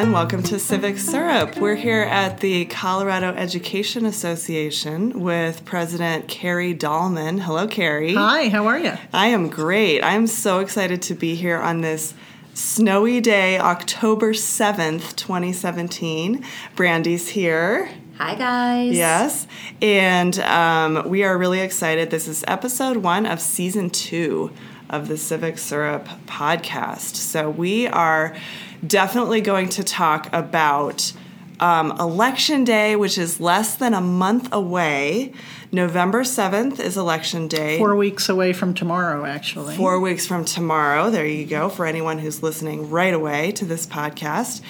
everyone. Welcome to Civic Syrup. We're here at the Colorado Education Association with President Kerrie Dallman. Hello, Kerrie. Hi, how are you? I am great. I'm so excited to be here on this snowy day, October 7th, 2017. Brandy's here. Hi, guys. Yes. And um, we are really excited. This is episode one of season two of the Civic Syrup podcast. So we are definitely going to talk about um, Election Day, which is less than a month away. November 7th is Election Day. Four weeks away from tomorrow, actually. Four weeks from tomorrow. There you go, for anyone who's listening right away to this podcast.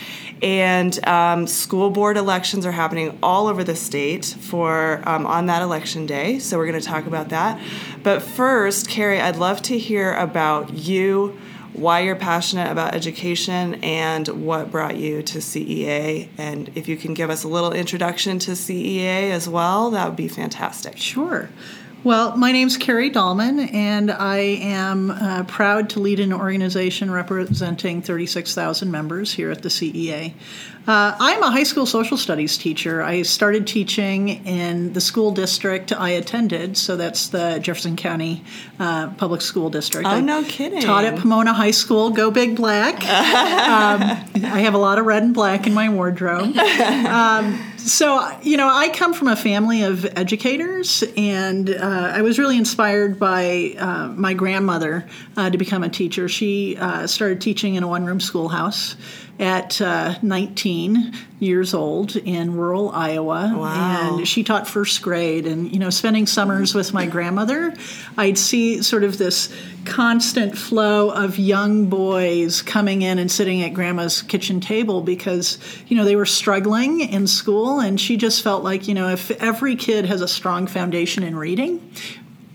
And um, school board elections are happening all over the state for um, on that election day. So we're going to talk about that. But first, Kerrie, I'd love to hear about you why you're passionate about education and what brought you to CEA. And if you can give us a little introduction to CEA as well, that would be fantastic. Sure. Well, my name's Kerrie Dallman, and I am uh, proud to lead an organization representing 36,000 members here at the CEA. Uh, I'm a high school social studies teacher. I started teaching in the school district I attended, so that's the Jefferson County uh, Public School District. Oh, I no kidding. Taught at Pomona High School. Go Big Black. um, I have a lot of red and black in my wardrobe. Um, so, you know, I come from a family of educators, and uh, I was really inspired by uh, my grandmother uh, to become a teacher. She uh, started teaching in a one room schoolhouse at uh, 19 years old in rural Iowa. Wow. And she taught first grade. And, you know, spending summers with my grandmother, I'd see sort of this constant flow of young boys coming in and sitting at grandma's kitchen table because, you know, they were struggling in school. And she just felt like, you know, if every kid has a strong foundation in reading,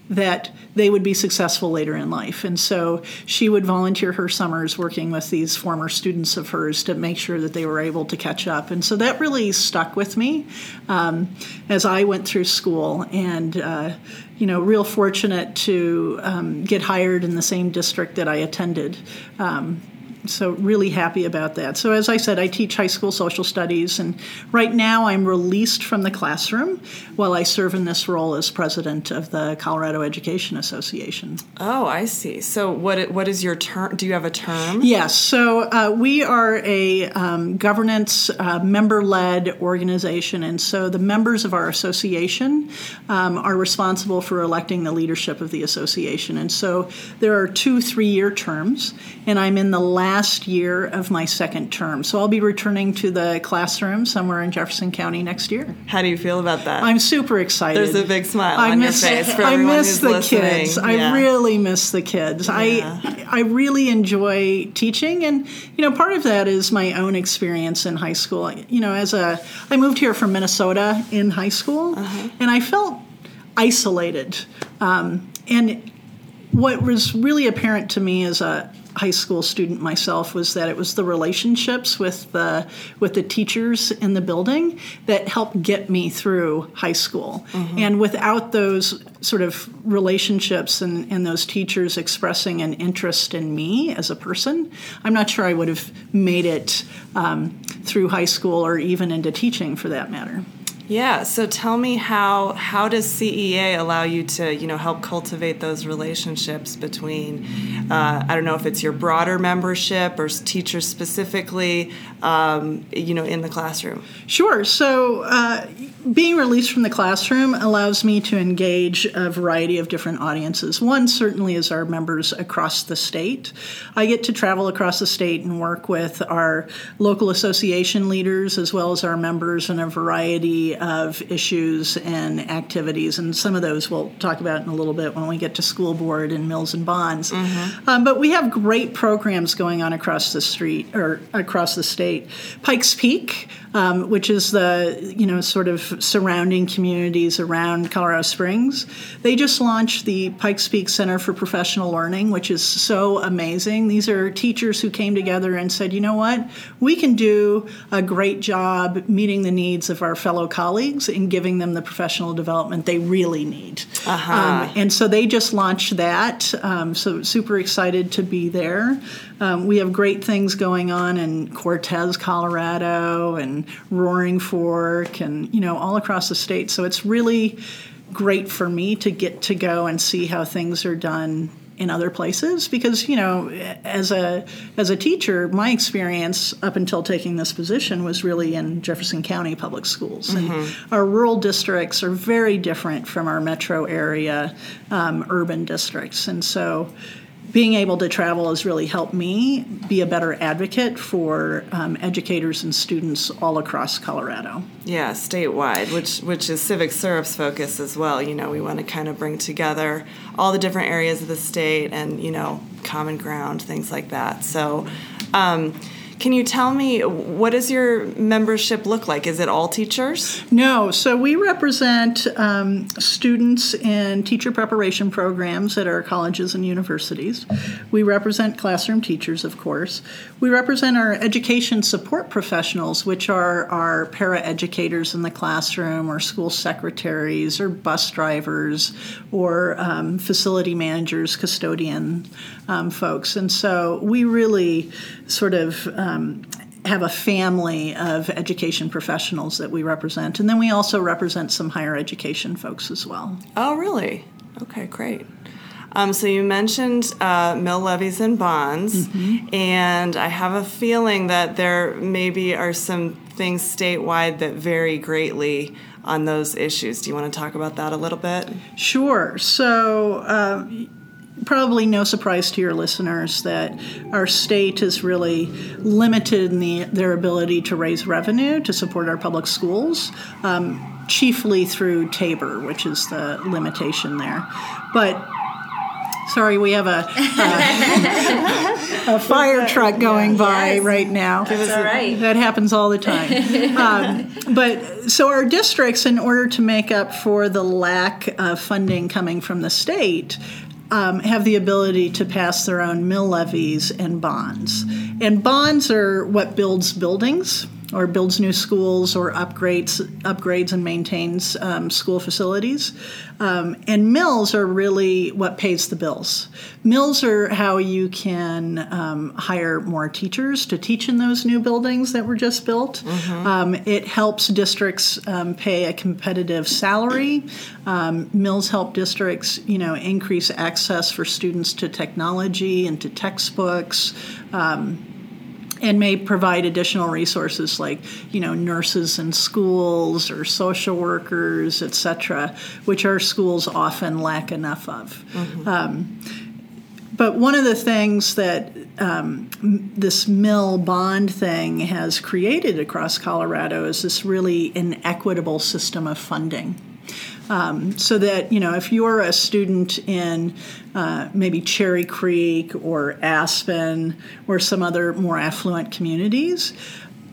that they would be successful later in life. And so she would volunteer her summers working with these former students of hers to make sure that they were able to catch up. And so that really stuck with me um, as I went through school. And, uh, you know, real fortunate to um, get hired in the same district that I attended. Um, so really happy about that. So as I said, I teach high school social studies, and right now I'm released from the classroom while I serve in this role as president of the Colorado Education Association. Oh, I see. So what what is your term? Do you have a term? Yes. So uh, we are a um, governance uh, member-led organization, and so the members of our association um, are responsible for electing the leadership of the association. And so there are two three-year terms, and I'm in the last last year of my second term. So I'll be returning to the classroom somewhere in Jefferson County next year. How do you feel about that? I'm super excited. There's a big smile I on miss, your face for I everyone miss who's the listening. kids. Yeah. I really miss the kids. Yeah. I I really enjoy teaching and you know part of that is my own experience in high school. You know, as a I moved here from Minnesota in high school Uh-huh. and I felt isolated. Um, and what was really apparent to me as a high school student myself was that it was the relationships with the with the teachers in the building that helped get me through high school. And without those sort of relationships and, and those teachers expressing an interest in me as a person i'm not sure i would have made it um, through high school or even into teaching for that matter Yeah. So tell me how how does CEA allow you to you know help cultivate those relationships between uh, I don't know if it's your broader membership or teachers specifically um, you know in the classroom. Sure. So, uh, being released from the classroom allows me to engage a variety of different audiences. One certainly is our members across the state. I get to travel across the state and work with our local association leaders as well as our members in a variety of issues and activities. And some of those we'll talk about in a little bit when we get to school board and mills and bonds. Um, but we have great programs going on across the street or across the state. Pikes Peak, um, which is the you know sort of surrounding communities around Colorado Springs, they just launched the Pikes Peak Center for Professional Learning, which is so amazing. These are teachers who came together and said, you know what, we can do a great job meeting the needs of our fellow colleagues and giving them the professional development they really need. Uh-huh. Um, and so they just launched that. Um, so super excited to be there. Um, we have great things going on in Cortez, Colorado, and Roaring Fork, and you know all across the state. So it's really great for me to get to go and see how things are done in other places because you know as a as a teacher my experience up until taking this position was really in Jefferson County public schools mm-hmm. and our rural districts are very different from our metro area um, urban districts and so being able to travel has really helped me be a better advocate for um, educators and students all across Colorado. Yeah, statewide, which which is Civic Syrup's focus as well. You know, we want to kind of bring together all the different areas of the state and you know common ground, things like that. So. Um, can you tell me what does your membership look like? Is it all teachers? No. So we represent um, students in teacher preparation programs at our colleges and universities. We represent classroom teachers, of course. We represent our education support professionals, which are our paraeducators in the classroom, or school secretaries, or bus drivers, or um, facility managers, custodian um, folks. And so we really sort of um, have a family of education professionals that we represent. And then we also represent some higher education folks as well. Oh, really? Okay, great. Um, so you mentioned uh, mill levies and bonds, mm-hmm. and I have a feeling that there maybe are some things statewide that vary greatly on those issues. Do you want to talk about that a little bit? Sure. So. Uh, probably no surprise to your listeners that our state is really limited in the, their ability to raise revenue to support our public schools, um, chiefly through Tabor, which is the limitation there. But Sorry, we have a, a, a fire truck going yeah, by yes. right now. That's all right. That happens all the time. um, but so our districts, in order to make up for the lack of funding coming from the state, um, have the ability to pass their own mill levies and bonds. And bonds are what builds buildings or builds new schools or upgrades upgrades and maintains um, school facilities. Um, and mills are really what pays the bills. Mills are how you can um, hire more teachers to teach in those new buildings that were just built. Mm-hmm. Um, it helps districts um, pay a competitive salary. Um, mills help districts, you know, increase access for students to technology and to textbooks. Um, and may provide additional resources like you know nurses in schools or social workers etc which our schools often lack enough of mm-hmm. um, but one of the things that um, this mill bond thing has created across colorado is this really inequitable system of funding um, so that you know if you're a student in uh, maybe Cherry Creek or Aspen or some other more affluent communities,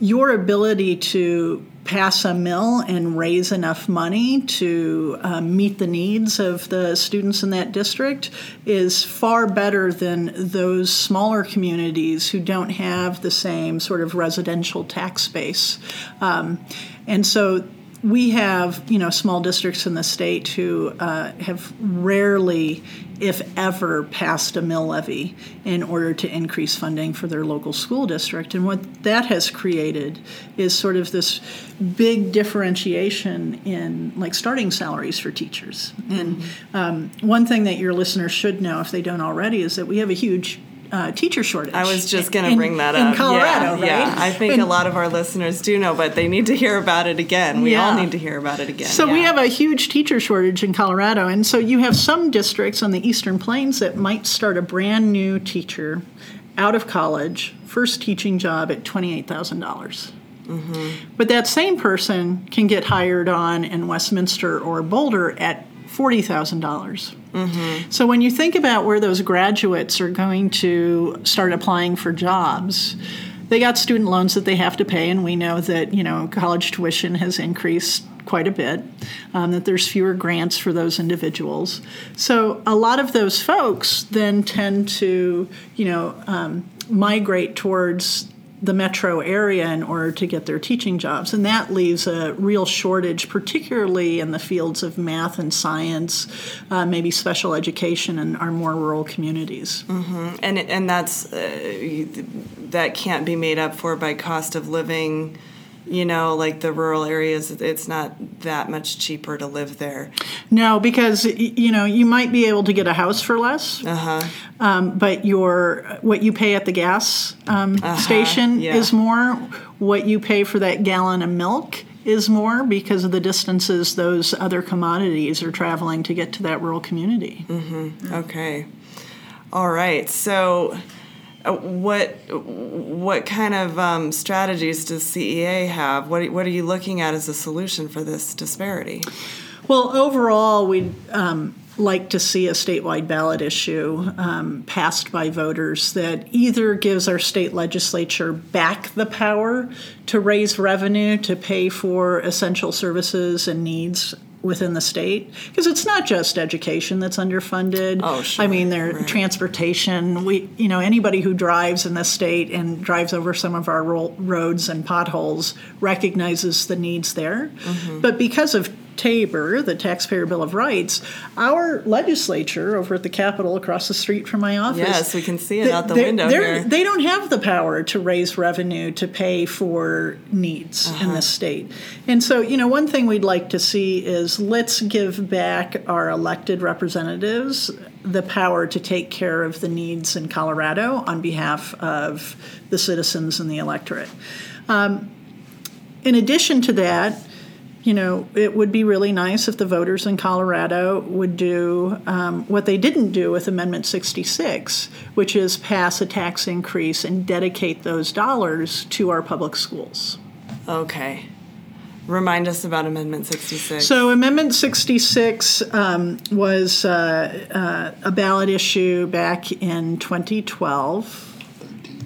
your ability to pass a mill and raise enough money to um, meet the needs of the students in that district is far better than those smaller communities who don't have the same sort of residential tax base. Um, and so we have you know small districts in the state who uh, have rarely if ever passed a mill levy in order to increase funding for their local school district. And what that has created is sort of this big differentiation in like starting salaries for teachers. And um, one thing that your listeners should know if they don't already is that we have a huge uh, teacher shortage. I was just going to bring that up. In Colorado, yeah, right? Yeah, I think and, a lot of our listeners do know, but they need to hear about it again. We yeah. all need to hear about it again. So yeah. we have a huge teacher shortage in Colorado, and so you have some districts on the Eastern Plains that might start a brand new teacher out of college, first teaching job at twenty-eight thousand dollars. Mm-hmm. But that same person can get hired on in Westminster or Boulder at $40,000. Mm-hmm. So when you think about where those graduates are going to start applying for jobs, they got student loans that they have to pay, and we know that you know college tuition has increased quite a bit. Um, that there's fewer grants for those individuals. So a lot of those folks then tend to you know um, migrate towards the metro area in order to get their teaching jobs. And that leaves a real shortage, particularly in the fields of math and science, uh, maybe special education in our more rural communities. Mm-hmm. And, and that's, uh, that can't be made up for by cost of living you know, like the rural areas, it's not that much cheaper to live there. No, because you know you might be able to get a house for less, uh-huh. um, but your what you pay at the gas um, uh-huh. station yeah. is more. What you pay for that gallon of milk is more because of the distances those other commodities are traveling to get to that rural community. Mm-hmm. Okay, all right, so what what kind of um, strategies does CEA have? What what are you looking at as a solution for this disparity? Well, overall, we'd um, like to see a statewide ballot issue um, passed by voters that either gives our state legislature back the power to raise revenue to pay for essential services and needs within the state because it's not just education that's underfunded. Oh, sure. I mean, their right. transportation. We, you know, anybody who drives in the state and drives over some of our roads and potholes recognizes the needs there. Mm-hmm. But because of Tabor, the Taxpayer Bill of Rights, our legislature over at the Capitol across the street from my office. Yes, we can see it out the window here. They don't have the power to raise revenue to pay for needs uh-huh. in the state. And so, you know, one thing we'd like to see is let's give back our elected representatives the power to take care of the needs in Colorado on behalf of the citizens and the electorate. Um, in addition to that, you know, it would be really nice if the voters in Colorado would do um, what they didn't do with Amendment 66, which is pass a tax increase and dedicate those dollars to our public schools. Okay. Remind us about Amendment 66. So, Amendment 66 um, was uh, uh, a ballot issue back in 2012.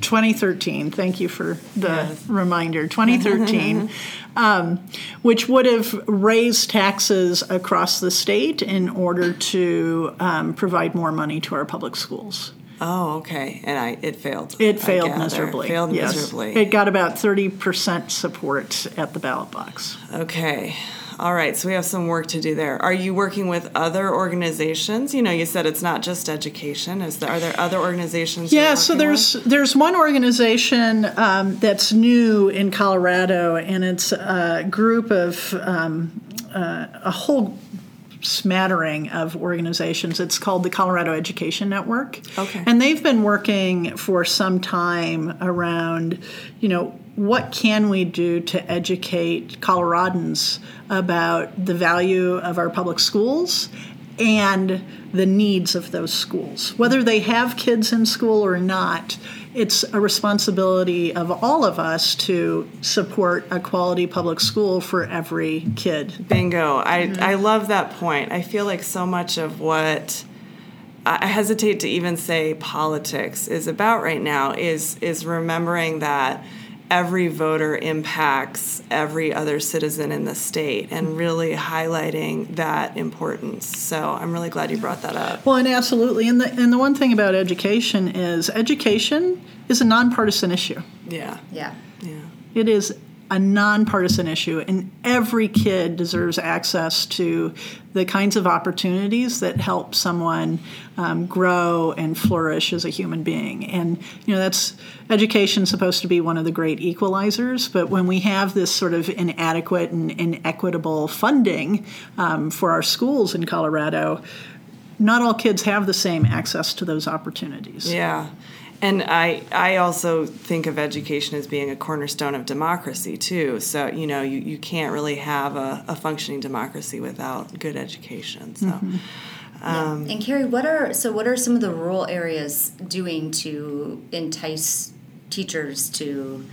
2013. Thank you for the yes. reminder. 2013, um, which would have raised taxes across the state in order to um, provide more money to our public schools. Oh, okay. And I it failed. It failed miserably. It failed yes. miserably. It got about 30% support at the ballot box. Okay. All right, so we have some work to do there. Are you working with other organizations? You know, you said it's not just education. Is there are there other organizations? Yeah, so there's with? there's one organization um, that's new in Colorado, and it's a group of um, uh, a whole smattering of organizations. It's called the Colorado Education Network. Okay. And they've been working for some time around, you know, what can we do to educate Coloradans about the value of our public schools and the needs of those schools. Whether they have kids in school or not, it's a responsibility of all of us to support a quality public school for every kid. Bingo. I, mm-hmm. I love that point. I feel like so much of what I hesitate to even say politics is about right now is is remembering that every voter impacts every other citizen in the state and really highlighting that importance. So I'm really glad you brought that up. Well, and absolutely. And the, and the one thing about education is education is a nonpartisan issue. Yeah. Yeah. Yeah. It is a nonpartisan issue, and every kid deserves access to the kinds of opportunities that help someone um, grow and flourish as a human being. And you know, that's education supposed to be one of the great equalizers. But when we have this sort of inadequate and inequitable funding um, for our schools in Colorado, not all kids have the same access to those opportunities. Yeah. And I, I also think of education as being a cornerstone of democracy too. So you know you, you can't really have a, a functioning democracy without good education. So. Mm-hmm. Um, yeah. And Kerrie, what are so? What are some of the rural areas doing to entice teachers to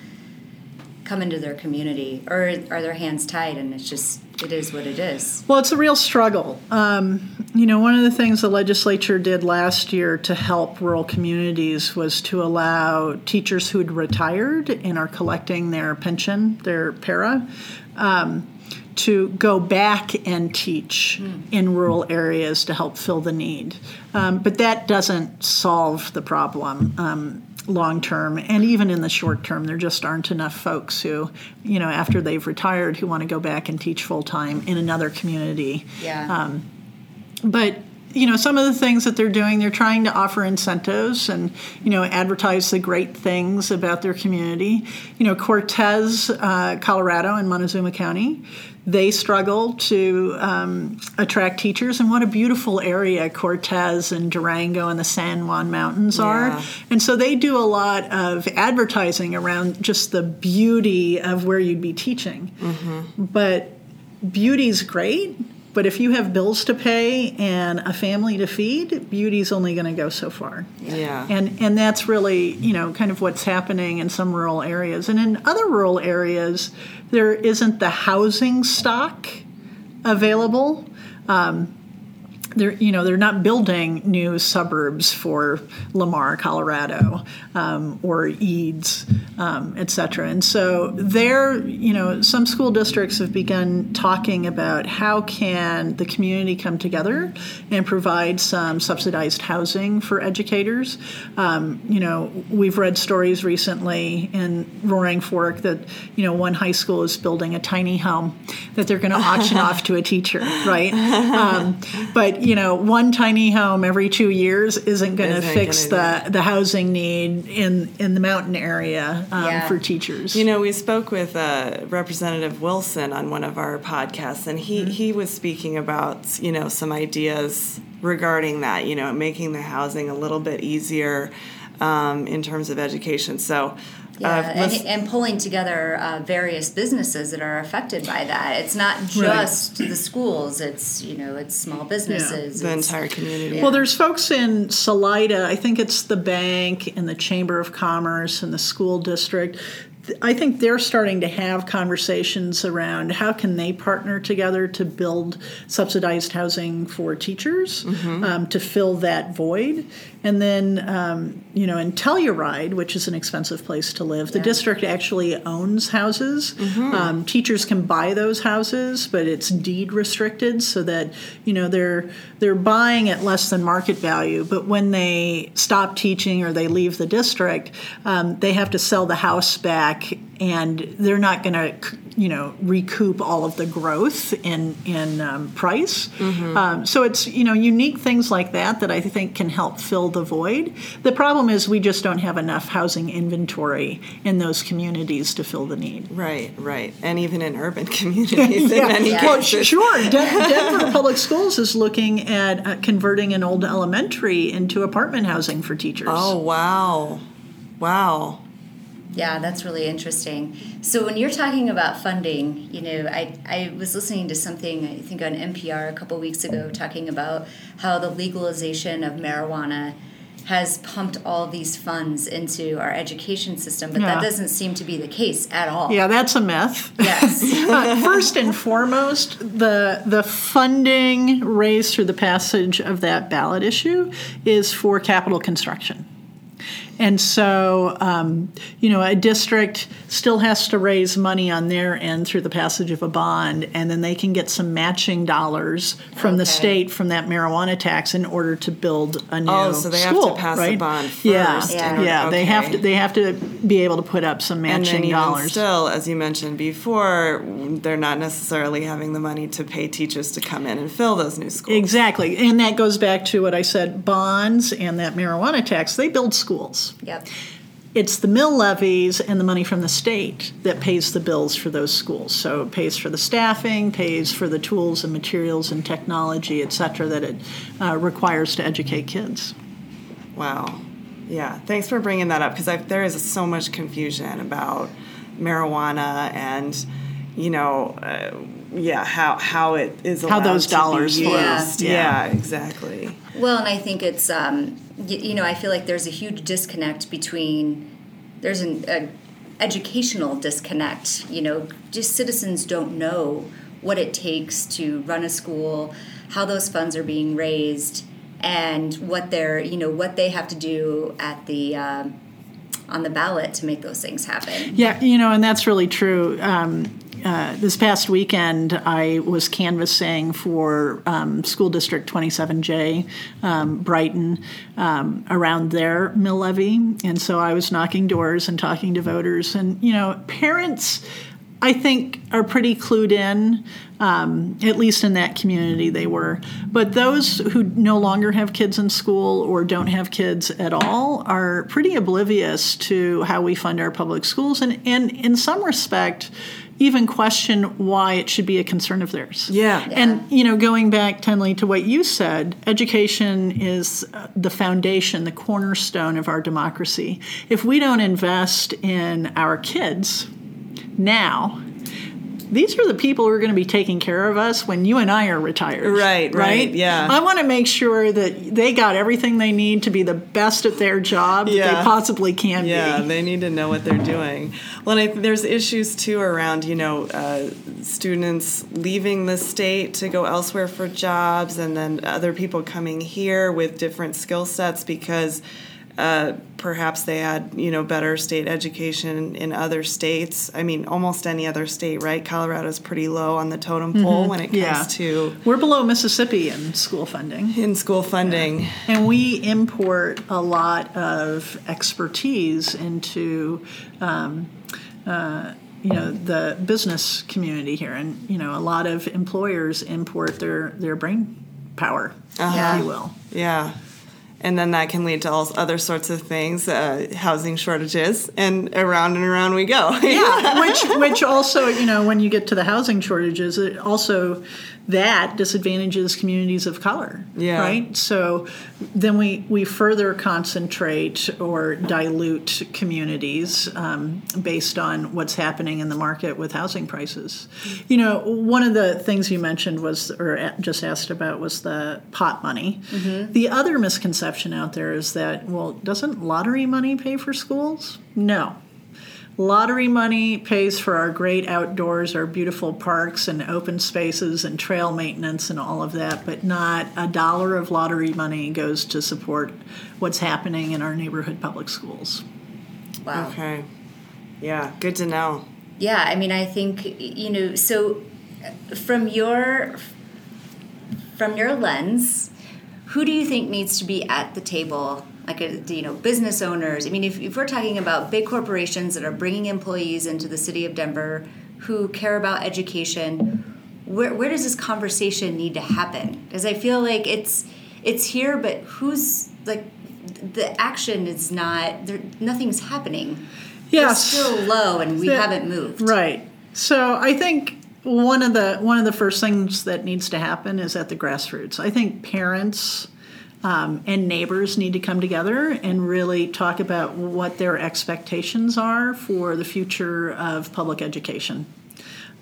come into their community, or are their hands tied and it's just it is what it is. Well, it's a real struggle. Um, you know, one of the things the legislature did last year to help rural communities was to allow teachers who had retired and are collecting their pension, their PERA, um, to go back and teach in rural areas to help fill the need. Um, but that doesn't solve the problem. Um, long term and even in the short term there just aren't enough folks who you know after they've retired who want to go back and teach full time in another community Yeah. um, but you know some of the things that they're doing they're trying to offer incentives and you know advertise the great things about their community you know cortez uh, colorado and montezuma county they struggle to um, attract teachers and what a beautiful area cortez and durango and the san juan mountains are. Yeah. and so they do a lot of advertising around just the beauty of where you'd be teaching. But beauty's great but if you have bills to pay and a family to feed beauty's only going to go so far. Yeah. and and that's really you know kind of what's happening in some rural areas. And in other rural areas there isn't the housing stock available. Um, they're you know they're not building new suburbs for Lamar, Colorado, um, or Eads, um, et cetera. And so there, you know, some school districts have begun talking about how can the community come together and provide some subsidized housing for educators. Um, you know, we've read stories recently in Roaring Fork that you know one high school is building a tiny home that they're going to auction off to a teacher, right? Um, but you know, one tiny home every two years isn't going to fix the the housing need in in the mountain area um, Yeah. for teachers. You know, we spoke with uh, Representative Wilson on one of our podcasts, and he, he was speaking about, you know, some ideas regarding that, you know, making the housing a little bit easier um, in terms of education. So, Yeah, uh, and, and pulling together uh, various businesses that are affected by that. It's not just the schools. It's you know it's small businesses. the it's- entire community. Well, there's folks in Salida, I think it's the bank and the Chamber of Commerce and the school district. I think they're starting to have conversations around how can they partner together to build subsidized housing for teachers um, to fill that void. And then, um, you know, in Telluride, which is an expensive place to live, the district actually owns houses. Um, teachers can buy those houses, but it's deed restricted so that you know they're they're buying at less than market value. But when they stop teaching or they leave the district, um, they have to sell the house back, and they're not going to you know recoup all of the growth in in um, price. Um, so it's you know unique things like that that I think can help fill the void. The problem is we just don't have enough housing inventory in those communities to fill the need. right, right. And even in urban communities in many Yeah. Well, cases. sure. Den- Denver Public Schools is looking at uh, converting an old elementary into apartment housing for teachers. Oh, wow. Wow. Yeah, that's really interesting. So when you're talking about funding, you know, I, I was listening to something I think on NPR a couple weeks ago talking about how the legalization of marijuana has pumped all these funds into our education system, but Yeah. that doesn't seem to be the case at all. Yeah, that's a myth. Yes. Uh, first and foremost, the the funding raised through the passage of that ballot issue is for capital construction. And so, um, you know, a district still has to raise money on their end through the passage of a bond, and then they can get some matching dollars from the state from that marijuana tax in order to build a new school. Oh, so they have to school, pass a right? bond first in yeah. order- They have to. They have to be able to put up some And matching dollars. still, as you mentioned before, they're not necessarily having the money to pay teachers to come in and fill those new schools. Exactly. And that goes back to what I said bonds and that marijuana tax, they build schools. Yep. It's the mill levies and the money from the state that pays the bills for those schools. So it pays for the staffing, pays for the tools and materials and technology, et cetera, that it uh, requires to educate kids. Wow. Yeah. Thanks for bringing that up because there is so much confusion about marijuana and, you know, uh, yeah, how how it is How allowed those to dollars be flow. used. Yeah. Yeah. exactly. Well, and I think it's um, you, you know I feel like there's a huge disconnect between there's an a educational disconnect. You know, just citizens don't know what it takes to run a school, how those funds are being raised, and what they're you know what they have to do at the um, on the ballot to make those things happen. Yeah, you know, and that's really true. Um, uh, this past weekend, I was canvassing for um, School District 27J, um, Brighton, um, around their mill levy. And so I was knocking doors and talking to voters. And, you know, parents, I think, are pretty clued in. Um, at least in that community, they were. But those who no longer have kids in school or don't have kids at all are pretty oblivious to how we fund our public schools, and, and in some respect, even question why it should be a concern of theirs. Yeah. And, you know, going back, Tenley, to what you said, education is uh, the foundation, the cornerstone of our democracy. If we don't invest in our kids now, these are the people who are going to be taking care of us when you and I are retired. Right, right, yeah. I want to make sure that they got everything they need to be the best at their job Yeah. they possibly can Yeah, be. they need to know what they're doing. Well, and I, there's issues too around, you know, uh, students leaving the state to go elsewhere for jobs, and then other people coming here with different skill sets because uh, perhaps they had, you know, better state education in other states. I mean, almost any other state, right? Colorado's pretty low on the totem pole when it comes Yeah. to We're below Mississippi in school funding. in school funding. And we import a lot of expertise into, um, uh, you know, the business community here, and you know, a lot of employers import their their brain power, Uh-huh. if you will. Yeah. And then that can lead to all other sorts of things, uh, housing shortages, and around and around we go. Yeah, which which also, you know, when you get to the housing shortages, it also that disadvantages communities of color. Yeah. Right. So then we we further concentrate or dilute communities um, based on what's happening in the market with housing prices. You know, one of the things you mentioned was, or just asked about, was the pot money. The other misconception out there is that well, doesn't lottery money pay for schools? No. Lottery money pays for our great outdoors, our beautiful parks and open spaces and trail maintenance and all of that, but not a dollar of lottery money goes to support what's happening in our neighborhood public schools. Wow. Okay. Yeah, good to know. Yeah, I mean, I think you know. So, from your from your lens, who do you think needs to be at the table? Like, a, you know, business owners. I mean, if, if we're talking about big corporations that are bringing employees into the city of Denver who care about education, where where does this conversation need to happen? Because I feel like it's it's here, but who's like the action is not there. Nothing's happening. Yes. We're still low, and we Yeah. haven't moved. Right. So I think one of the one of the first things that needs to happen is at the grassroots. I think parents um, and neighbors need to come together and really talk about what their expectations are for the future of public education.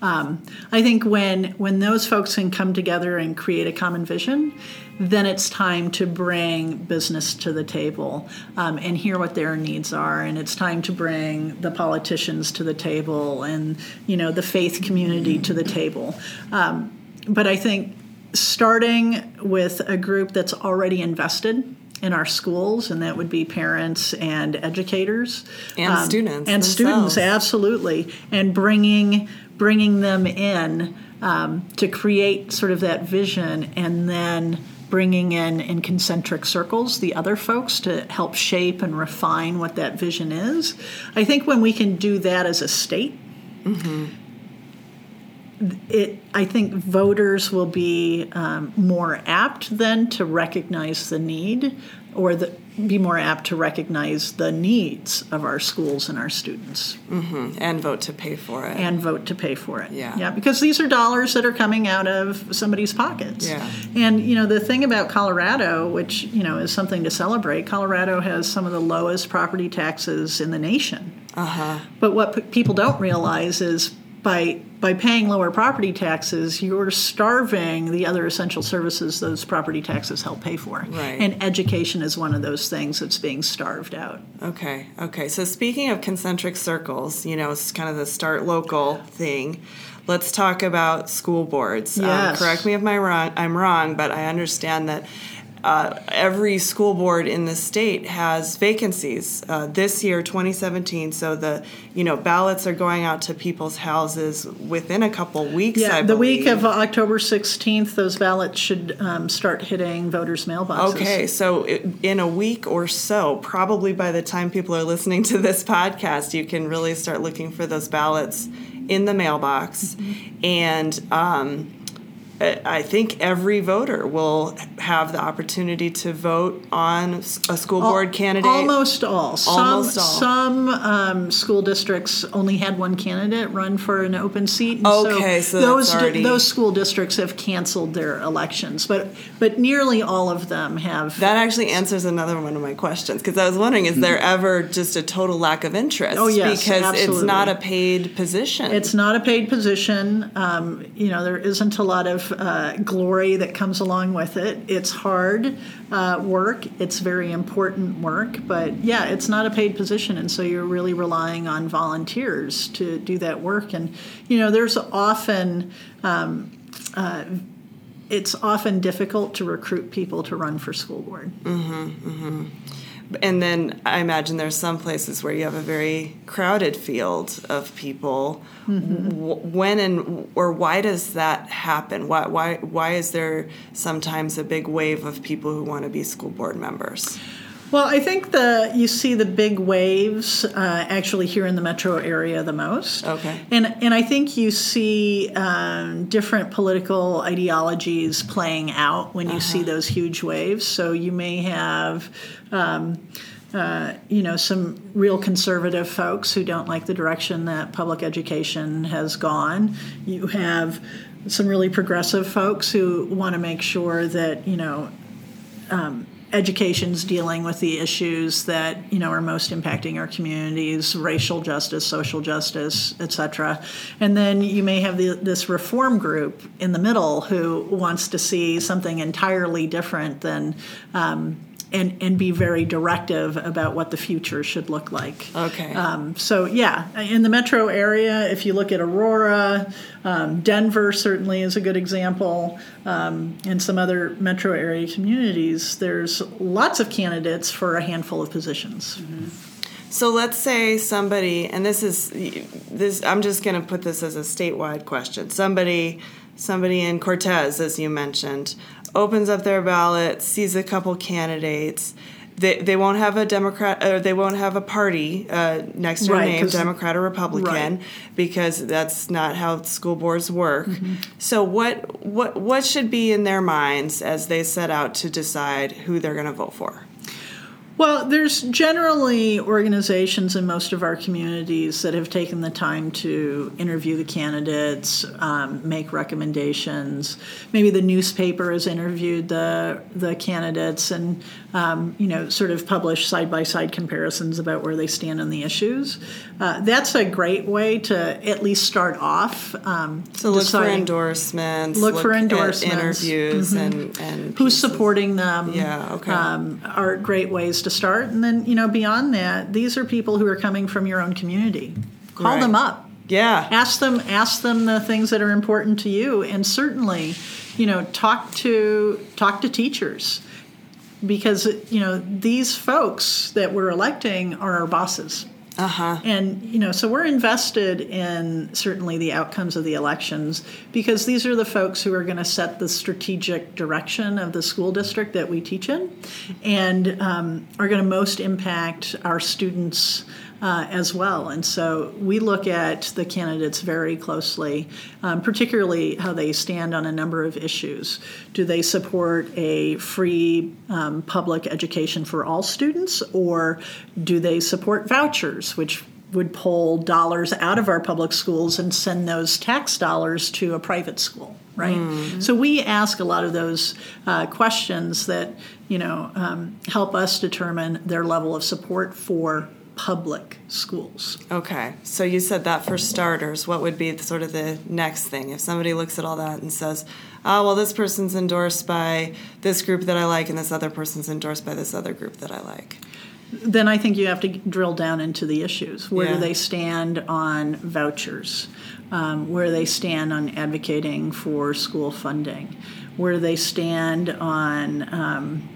Um, I think when when those folks can come together and create a common vision, then it's time to bring business to the table um, and hear what their needs are, and it's time to bring the politicians to the table and you know the faith community to the table. Um, but I think starting with a group that's already invested in our schools, and that would be parents and educators. And students and themselves. students absolutely. And bringing bringing them in um, to create sort of that vision and then bringing in in concentric circles the other folks to help shape and refine what that vision is. I think when we can do that as a state it i think voters will be um, more apt then to recognize the need or the, be more apt to recognize the needs of our schools and our students And vote to pay for it. and vote to pay for it. Yeah. Yeah, because these are dollars that are coming out of somebody's pockets. Yeah. And you know, the thing about Colorado, which, you know, is something to celebrate, Colorado has some of the lowest property taxes in the nation. uh-huh. But what p- people don't realize is by by paying lower property taxes, you're starving the other essential services those property taxes help pay for. Right. And education is one of those things that's being starved out. Okay, okay. So speaking of concentric circles, you know, it's kind of the start local thing. Let's talk about school boards. Yes. Um, correct me if my wrong, I'm wrong, but I understand that uh, every school board in the state has vacancies uh, this year 2017 so the you know ballots are going out to people's houses within a couple weeks Yeah, I the week of October 16th, those ballots should um, start hitting voters' mailboxes. Okay, so it, in a week or so, probably by the time people are listening to this podcast, you can really start looking for those ballots in the mailbox. And um, I think every voter will have the opportunity to vote on a school board candidate. Almost all. Some, Almost all. Some um, school districts only had one candidate run for an open seat. and Okay, so that's those already- those school districts have canceled their elections, but but nearly all of them have. That actually answers another one of my questions because I was wondering, is there ever just a total lack of interest? Oh, yes, because it's not a paid position. It's not a paid position. Um, you know, there isn't a lot of uh, glory that comes along with it. It's hard uh, work. It's very important work, but yeah, it's not a paid position, and so you're really relying on volunteers to do that work. And you know, there's often um, uh, it's often difficult to recruit people to run for school board. And then I imagine there's some places where you have a very crowded field of people. Mm-hmm. W- When and or why does that happen? Why why why is there sometimes a big wave of people who want to be school board members? Well, I think the you see the big waves uh, actually here in the metro area the most. Okay. And and I think you see um, different political ideologies playing out when you see those huge waves. So you may have. Um, uh, you know, some real conservative folks who don't like the direction that public education has gone. You have some really progressive folks who want to make sure that, you know, education's dealing with the issues that you know are most impacting our communities racial justice social justice etc and then you may have the, this reform group in the middle who wants to see something entirely different than um, and, and be very directive about what the future should look like. Okay. Um, so yeah, in the metro area, if you look at Aurora, um, Denver certainly is a good example, um, and some other metro area communities. There's lots of candidates for a handful of positions. So let's say somebody, and this is this. I'm just going to put this as a statewide question. Somebody, somebody in Cortez, as you mentioned, opens up their ballot, sees a couple candidates. They, they won't have a Democrat or they won't have a party uh, next to their Right, name, Democrat or Republican, Right. because that's not how school boards work. So what what what should be in their minds as they set out to decide who they're going to vote for? Well, there's generally organizations in most of our communities that have taken the time to interview the candidates, um, make recommendations. Maybe the newspaper has interviewed the the candidates, and um, you know, sort of publish side by side comparisons about where they stand on the issues. Uh, that's a great way to at least start off. Um, So look for endorsements. Look for at endorsements. Mm-hmm. interviews, and and Who's supporting them? Yeah, okay. Um, are great ways to start, and then you know beyond that, these are people who are coming from your own community. Call Right. them up. Yeah. Ask them. Ask them the things that are important to you, and certainly, you know, talk to talk to teachers because you know these folks that we're electing are our bosses. Uh huh. And you know, so we're invested in certainly the outcomes of the elections because these are the folks who are going to set the strategic direction of the school district that we teach in, and um, are going to most impact our students. Uh, as well. And so we look at the candidates very closely, um, particularly how they stand on a number of issues. Do they support a free um, public education for all students, or do they support vouchers, which would pull dollars out of our public schools and send those tax dollars to a private school? Right. So we ask a lot of those uh, questions that you know um, help us determine their level of support for public schools. Okay. So you said that for starters. What would be sort of the next thing if somebody looks at all that and says, "Oh, well, this person's endorsed by this group that I like, and this other person's endorsed by this other group that I like." then I think you have to drill down into the issues. Where Yeah. do they stand on vouchers? Um, where do they stand on advocating for school funding? Where do they stand on um,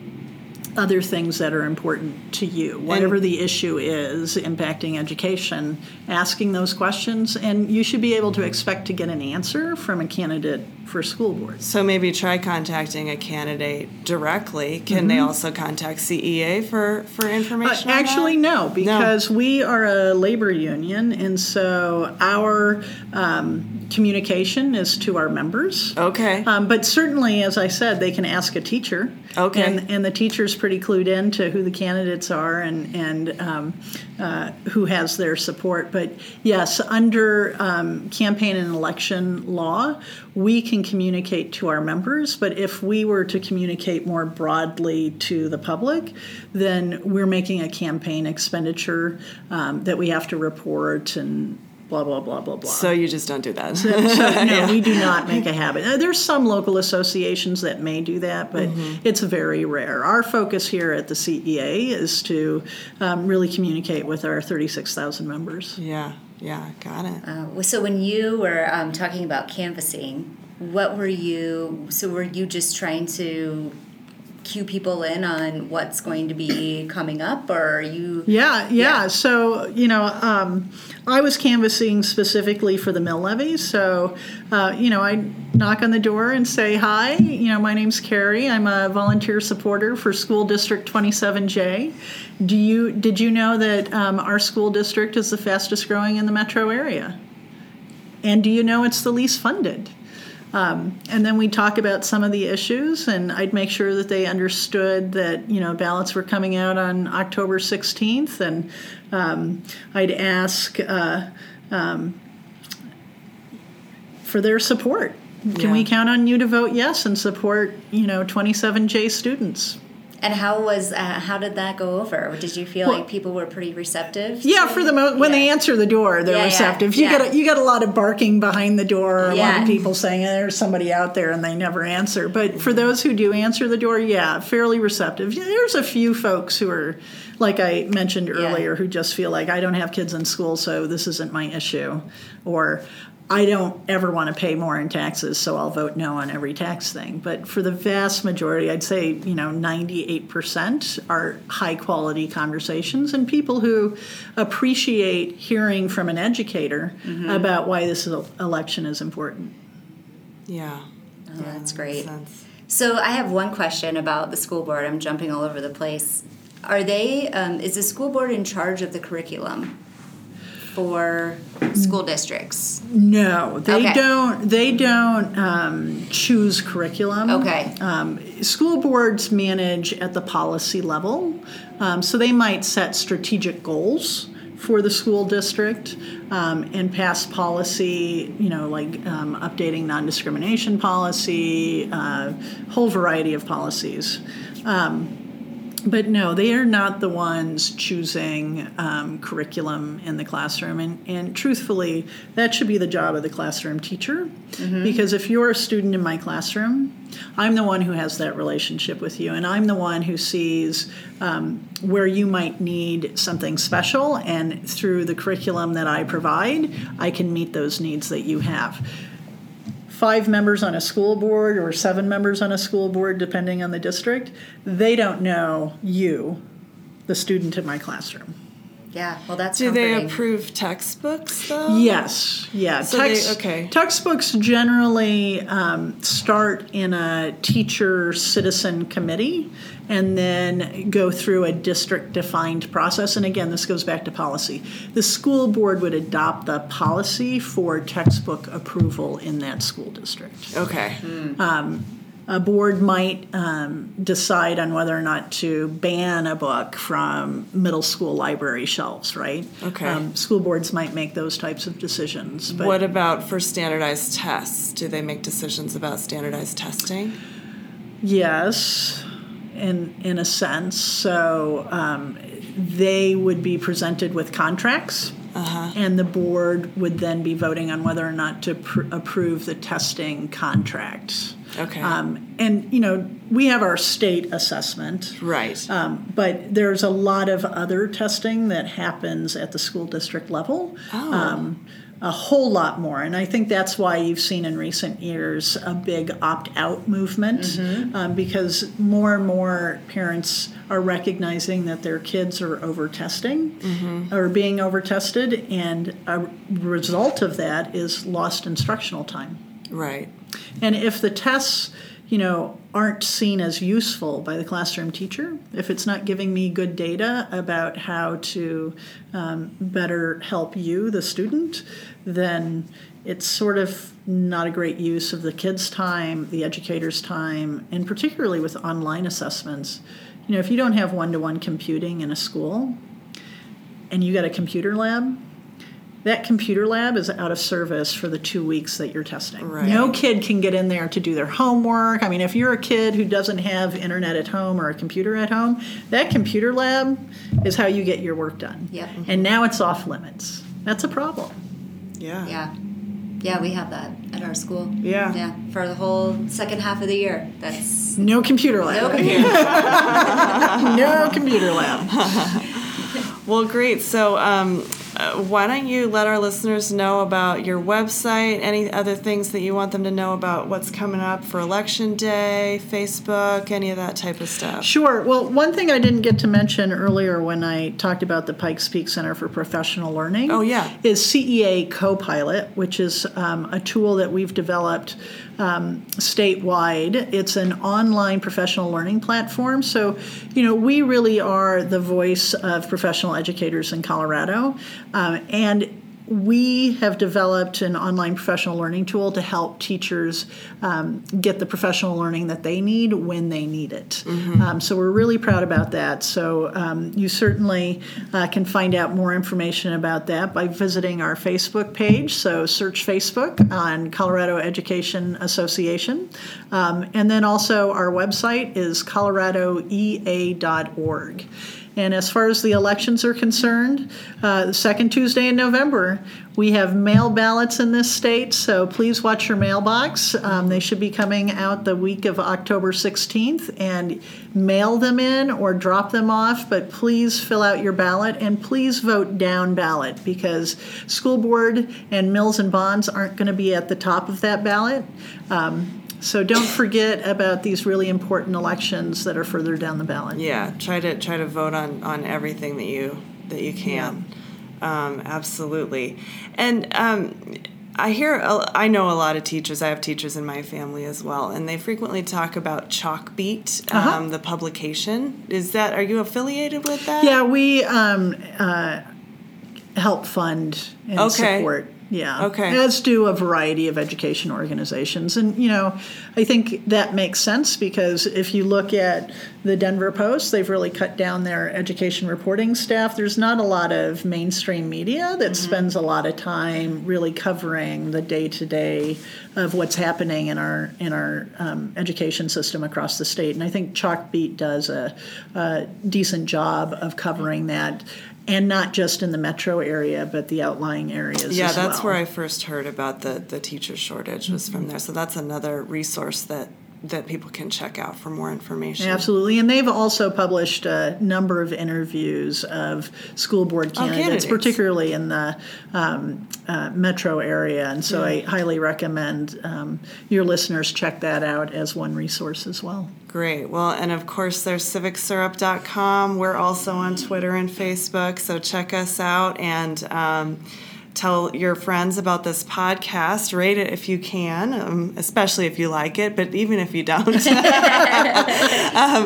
other things that are important to you? Whatever the issue is impacting education, asking those questions, and you should be able to expect to get an answer from a candidate for school board. So maybe try contacting a candidate directly. Can they also contact CEA for, for Uh, information? on actually, no, because we are a labor union, and so our um, communication is to our members. Okay. Um, but certainly, as I said, they can ask a teacher. Okay. And, and the teacher's pretty clued in to who the candidates are and, and um, uh, who has their support. But yes, under um, campaign and election law, we can communicate to our members. But if we were to communicate more broadly to the public, then we're making a campaign expenditure um, that we have to report and blah, blah, blah, blah, blah. so you just don't do that. So no, we do not make a habit. There's some local associations that may do that, but it's very rare. Our focus here at the CEA is to um, really communicate with our 36,000 members. yeah, yeah, got it. Uh, so when you were um, talking about canvassing, what were you? So were you just trying to cue people in on what's going to be coming up, or are you? Yeah, yeah. Yeah. So you know, um, I was canvassing specifically for the mill levy. So uh, you know, I knock on the door and say hi. You know, my name's Kerrie. I'm a volunteer supporter for School District 27J. Do you did you know that um, our school district is the fastest growing in the metro area? And do you know it's the least funded? Um, and then we talk about some of the issues, and I'd make sure that they understood that you know ballots were coming out on October 16th, and um, I'd ask uh, um, for their support. Can we count on you to vote yes and support you know 27J students? And how was uh, how did that go over? Did you feel Well- like people were pretty receptive? Yeah, for the most when they answer the door, they're Yeah, yeah, receptive. You yeah. get a, you get a lot of barking behind the door, a lot of people saying there's somebody out there, and they never answer. But for those who do answer the door, yeah, fairly receptive. There's a few folks who are, like I mentioned earlier, who just feel like I don't have kids in school, so this isn't my issue, or I don't ever want to pay more in taxes, so I'll vote no on every tax thing. But for the vast majority, I'd say, you know, 98% are high quality conversations and people who appreciate hearing from an educator about why this election is important. Yeah. Oh, that's great. sense. So I have one question about the school board. I'm jumping all over the place. Are they? Um, is the school board in charge of the curriculum for school districts? No, they Okay. don't. They don't um, choose curriculum. Okay. Um, school boards manage at the policy level, um, so they might set strategic goals for the school district um, and pass policy. You know, like um, updating non-discrimination policy, uh, whole variety of policies. Um, but no, they are not the ones choosing um, curriculum in the classroom. And, and truthfully, that should be the job of the classroom teacher. Because if you're a student in my classroom, I'm the one who has that relationship with you. And I'm the one who sees um, where you might need something special. And through the curriculum that I provide, I can meet those needs that you have five members on a school board or seven members on a school board, depending on the district, they don't know you, the student in my classroom. Yeah. Well, that's Do they approve textbooks though? Yes, yeah. So they- okay. Textbooks generally um, start in a teacher citizen committee and then go through a district defined process. And again, this goes back to policy. The school board would adopt the policy for textbook approval in that school district. Okay. A board might um, decide on whether or not to ban a book from middle school library shelves, right? Okay. Um, school boards might make those types of decisions. But what about for standardized tests? Do they make decisions about standardized testing? yes, in in a sense. So um, they would be presented with contracts. And the board would then be voting on whether or not to pr- approve the testing contract. Okay. Um, and you know, we have our state assessment. Right. Um, but there's a lot of other testing that happens at the school district level. Oh. Um, a whole lot more. And I think that's why you've seen in recent years a big opt out movement um, because more and more parents are recognizing that their kids are over testing or being over tested, and a result of that is lost instructional time. right. And if the tests, you know, aren't seen as useful by the classroom teacher, if it's not giving me good data about how to um, better help you, the student, then it's sort of not a great use of the kids' time, the educator's time, and particularly with online assessments. You know, if you don't have one to one computing in a school and you got a computer lab, that computer lab is out of service for the two weeks that you're testing. Right. No kid can get in there to do their homework. I mean, if you're a kid who doesn't have internet at home or a computer at home, that computer lab is how you get your work done. Yep. And now it's off limits. That's a problem. Yeah. Yeah. Yeah, we have that at our school. Yeah. Yeah. For the whole second half of the year. That's No computer lab. no computer. no computer lab. Well, great. So, um, uh, why don't you let our listeners know about your website, any other things that you want them to know about what's coming up for Election Day, Facebook, any of that type of stuff? Sure. Well, one thing I didn't get to mention earlier when I talked about the Pikes Peak Center for Professional Learning. Oh, yeah. Is CEA Copilot, which is um, a tool that we've developed um, statewide. It's an online professional learning platform. So, you know, we really are the voice of professional educators in Colorado. Um, and we have developed an online professional learning tool to help teachers um, get the professional learning that they need when they need it. Um, so we're really proud about that. So um, you certainly uh, can find out more information about that by visiting our Facebook page. So search Facebook on Colorado Education Association. Um, and then also our website is coloradoea.org. And as far as the elections are concerned, uh, the second Tuesday in November, we have mail ballots in this state, so please watch your mailbox. Um, they should be coming out the week of October 16th and mail them in or drop them off, but please fill out your ballot and please vote down ballot because school board and mills and bonds aren't going to be at the top of that ballot. Um, so don't forget about these really important elections that are further down the ballot. Yeah, try to try to vote on on everything that you that you can. Um, absolutely, and um, I hear I know a lot of teachers. I have teachers in my family as well, and they frequently talk about Chalkbeat, Uh-huh. um, the publication. Is that are you affiliated with that? Yeah, we um, uh, help fund and Okay. support. Yeah. Okay. As do a variety of education organizations. And, you know, I think that makes sense because if you look at the Denver Post, they've really cut down their education reporting staff. There's not a lot of mainstream media that spends a lot of time really covering the day to day of what's happening in our in our um, education system across the state. And I think Chalkbeat does a, a decent job of covering that. And not just in the metro area, but the outlying areas. Yeah, that's well. where I first heard about the the teacher shortage was from there. So that's another resource that that people can check out for more information. Absolutely, and they've also published a number of interviews of school board candidates, candidates. particularly in the um, uh, metro area. And so I highly recommend um, your listeners check that out as one resource as well. Great. Well, and of course, there's civicsyrup.com. We're also on Twitter and Facebook, so check us out and um, tell your friends about this podcast. Rate it if you can, um, especially if you like it, but even if you don't. um,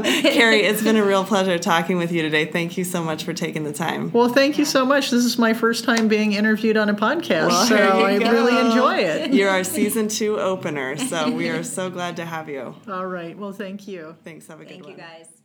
Kerrie, it's been a real pleasure talking with you today. Thank you so much for taking the time. Well, thank you so much. This is my first time being interviewed on a podcast, Well, so I go. really enjoy it. You're our season two opener, so we are so glad to have you. All right. Well, thank you. Thanks. Have a good Thank one. you guys.